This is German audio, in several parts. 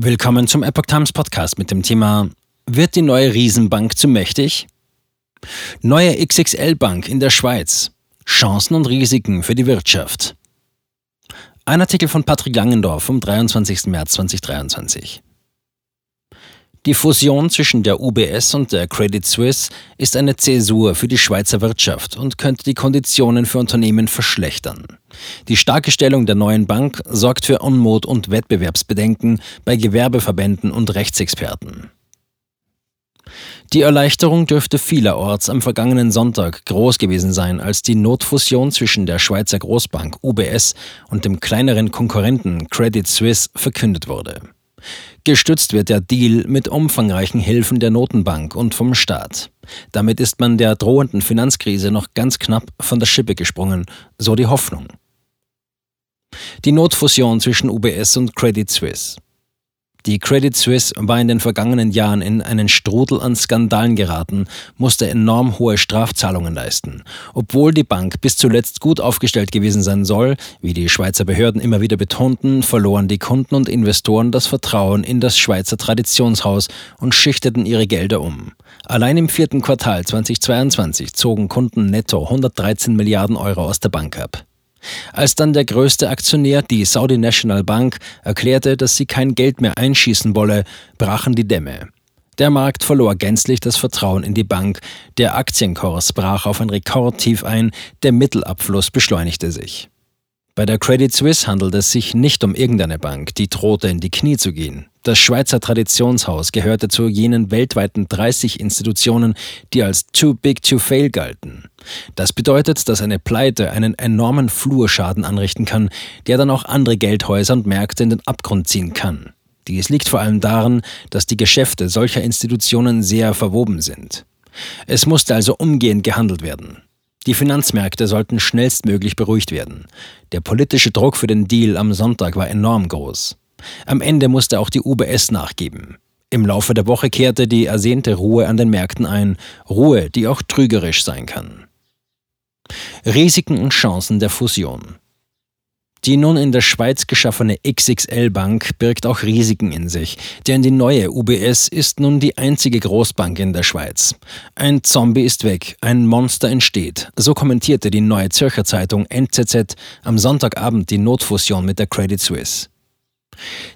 Willkommen zum Epoch Times Podcast mit dem Thema Wird die neue Riesenbank zu mächtig? Neue XXL-Bank in der Schweiz. Chancen und Risiken für die Wirtschaft. Ein Artikel von Patrick Langendorf vom 23. März 2023. Die Fusion zwischen der UBS und der Credit Suisse ist eine Zäsur für die Schweizer Wirtschaft und könnte die Konditionen für Unternehmen verschlechtern. Die starke Stellung der neuen Bank sorgt für Unmut und Wettbewerbsbedenken bei Gewerbeverbänden und Rechtsexperten. Die Erleichterung dürfte vielerorts am vergangenen Sonntag groß gewesen sein, als die Notfusion zwischen der Schweizer Großbank UBS und dem kleineren Konkurrenten Credit Suisse verkündet wurde. Gestützt wird der Deal mit umfangreichen Hilfen der Notenbank und vom Staat. Damit ist man der drohenden Finanzkrise noch ganz knapp von der Schippe gesprungen, so die Hoffnung. Die Notfusion zwischen UBS und Credit Suisse. Die Credit Suisse war in den vergangenen Jahren in einen Strudel an Skandalen geraten, musste enorm hohe Strafzahlungen leisten. Obwohl die Bank bis zuletzt gut aufgestellt gewesen sein soll, wie die Schweizer Behörden immer wieder betonten, verloren die Kunden und Investoren das Vertrauen in das Schweizer Traditionshaus und schichteten ihre Gelder um. Allein im vierten Quartal 2022 zogen Kunden netto 113 Milliarden Euro aus der Bank ab. Als dann der größte Aktionär, die Saudi National Bank, erklärte, dass sie kein Geld mehr einschießen wolle, brachen die Dämme. Der Markt verlor gänzlich das Vertrauen in die Bank, der Aktienkurs brach auf ein Rekordtief ein, der Mittelabfluss beschleunigte sich. Bei der Credit Suisse handelt es sich nicht um irgendeine Bank, die drohte in die Knie zu gehen. Das Schweizer Traditionshaus gehörte zu jenen weltweiten 30 Institutionen, die als too big to fail galten. Das bedeutet, dass eine Pleite einen enormen Flurschaden anrichten kann, der dann auch andere Geldhäuser und Märkte in den Abgrund ziehen kann. Dies liegt vor allem daran, dass die Geschäfte solcher Institutionen sehr verwoben sind. Es musste also umgehend gehandelt werden. Die Finanzmärkte sollten schnellstmöglich beruhigt werden. Der politische Druck für den Deal am Sonntag war enorm groß. Am Ende musste auch die UBS nachgeben. Im Laufe der Woche kehrte die ersehnte Ruhe an den Märkten ein, Ruhe, die auch trügerisch sein kann. Risiken und Chancen der Fusion. Die nun in der Schweiz geschaffene XXL Bank birgt auch Risiken in sich, denn die neue UBS ist nun die einzige Großbank in der Schweiz. Ein Zombie ist weg, ein Monster entsteht. So kommentierte die Neue Zürcher Zeitung NZZ am Sonntagabend die Notfusion mit der Credit Suisse.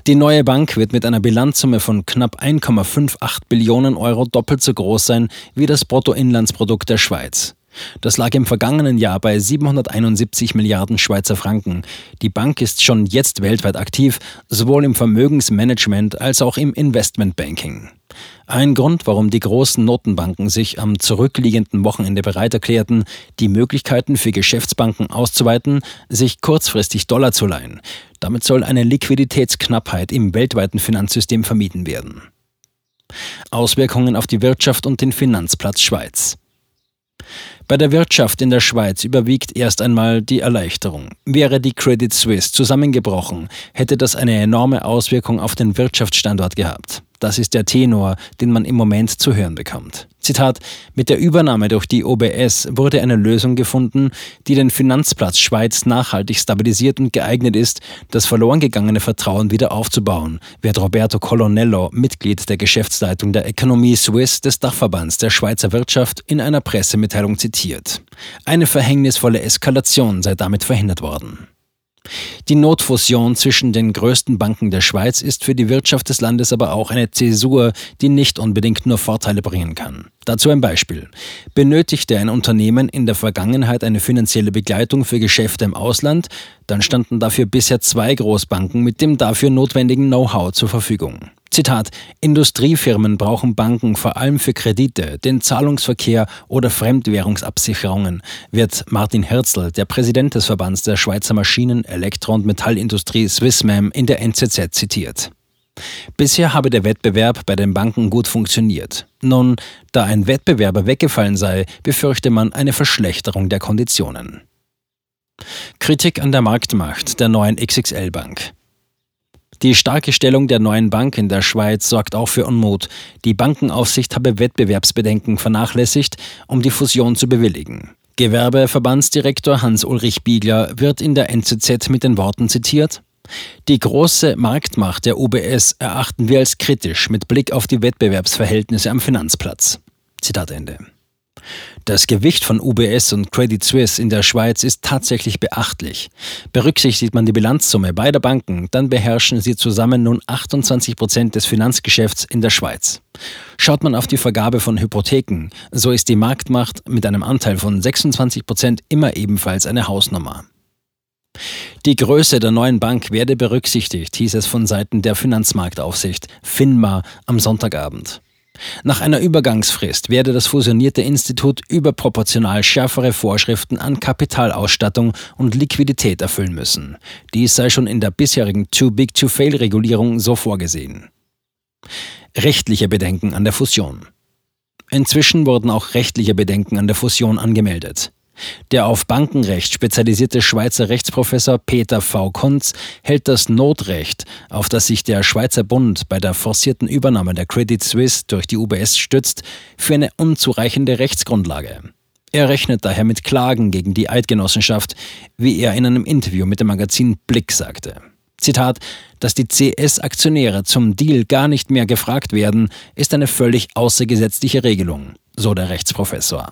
Die neue Bank wird mit einer Bilanzsumme von knapp 1,58 Billionen Euro doppelt so groß sein wie das Bruttoinlandsprodukt der Schweiz. Das lag im vergangenen Jahr bei 771 Milliarden Schweizer Franken. Die Bank ist schon jetzt weltweit aktiv, sowohl im Vermögensmanagement als auch im Investmentbanking. Ein Grund, warum die großen Notenbanken sich am zurückliegenden Wochenende bereit erklärten, die Möglichkeiten für Geschäftsbanken auszuweiten, sich kurzfristig Dollar zu leihen. Damit soll eine Liquiditätsknappheit im weltweiten Finanzsystem vermieden werden. Auswirkungen auf die Wirtschaft und den Finanzplatz Schweiz. Bei der Wirtschaft in der Schweiz überwiegt erst einmal die Erleichterung. Wäre die Credit Suisse zusammengebrochen, hätte das eine enorme Auswirkung auf den Wirtschaftsstandort gehabt. Das ist der Tenor, den man im Moment zu hören bekommt. Zitat, mit der Übernahme durch die OBS wurde eine Lösung gefunden, die den Finanzplatz Schweiz nachhaltig stabilisiert und geeignet ist, das verloren gegangene Vertrauen wieder aufzubauen, wird Roberto Colonello, Mitglied der Geschäftsleitung der Economie Suisse des Dachverbands der Schweizer Wirtschaft, in einer Pressemitteilung zitiert. Eine verhängnisvolle Eskalation sei damit verhindert worden. Die Notfusion zwischen den größten Banken der Schweiz ist für die Wirtschaft des Landes aber auch eine Zäsur, die nicht unbedingt nur Vorteile bringen kann. Dazu ein Beispiel. Benötigte ein Unternehmen in der Vergangenheit eine finanzielle Begleitung für Geschäfte im Ausland, dann standen dafür bisher zwei Großbanken mit dem dafür notwendigen Know-how zur Verfügung. Zitat, Industriefirmen brauchen Banken vor allem für Kredite, den Zahlungsverkehr oder Fremdwährungsabsicherungen, wird Martin Herzl, der Präsident des Verbands der Schweizer Maschinen-, Elektro- und Metallindustrie Swissmam in der NZZ zitiert. Bisher habe der Wettbewerb bei den Banken gut funktioniert. Nun, da ein Wettbewerber weggefallen sei, befürchte man eine Verschlechterung der Konditionen. Kritik an der Marktmacht der neuen XXL-Bank. Die starke Stellung der neuen Bank in der Schweiz sorgt auch für Unmut. Die Bankenaufsicht habe Wettbewerbsbedenken vernachlässigt, um die Fusion zu bewilligen. Gewerbeverbandsdirektor Hans-Ulrich Biegler wird in der NZZ mit den Worten zitiert: Die große Marktmacht der UBS erachten wir als kritisch mit Blick auf die Wettbewerbsverhältnisse am Finanzplatz. Zitat Ende. Das Gewicht von UBS und Credit Suisse in der Schweiz ist tatsächlich beachtlich. Berücksichtigt man die Bilanzsumme beider Banken, dann beherrschen sie zusammen nun 28 Prozent des Finanzgeschäfts in der Schweiz. Schaut man auf die Vergabe von Hypotheken, so ist die Marktmacht mit einem Anteil von 26 Prozent immer ebenfalls eine Hausnummer. Die Größe der neuen Bank werde berücksichtigt, hieß es von Seiten der Finanzmarktaufsicht FINMA am Sonntagabend. Nach einer Übergangsfrist werde das fusionierte Institut überproportional schärfere Vorschriften an Kapitalausstattung und Liquidität erfüllen müssen. Dies sei schon in der bisherigen Too Big to Fail Regulierung so vorgesehen. Rechtliche Bedenken an der Fusion. Inzwischen wurden auch rechtliche Bedenken an der Fusion angemeldet. Der auf Bankenrecht spezialisierte Schweizer Rechtsprofessor Peter V. Kunz hält das Notrecht, auf das sich der Schweizer Bund bei der forcierten Übernahme der Credit Suisse durch die UBS stützt, für eine unzureichende Rechtsgrundlage. Er rechnet daher mit Klagen gegen die Eidgenossenschaft, wie er in einem Interview mit dem Magazin Blick sagte. Zitat, dass die CS-Aktionäre zum Deal gar nicht mehr gefragt werden, ist eine völlig außergesetzliche Regelung, so der Rechtsprofessor.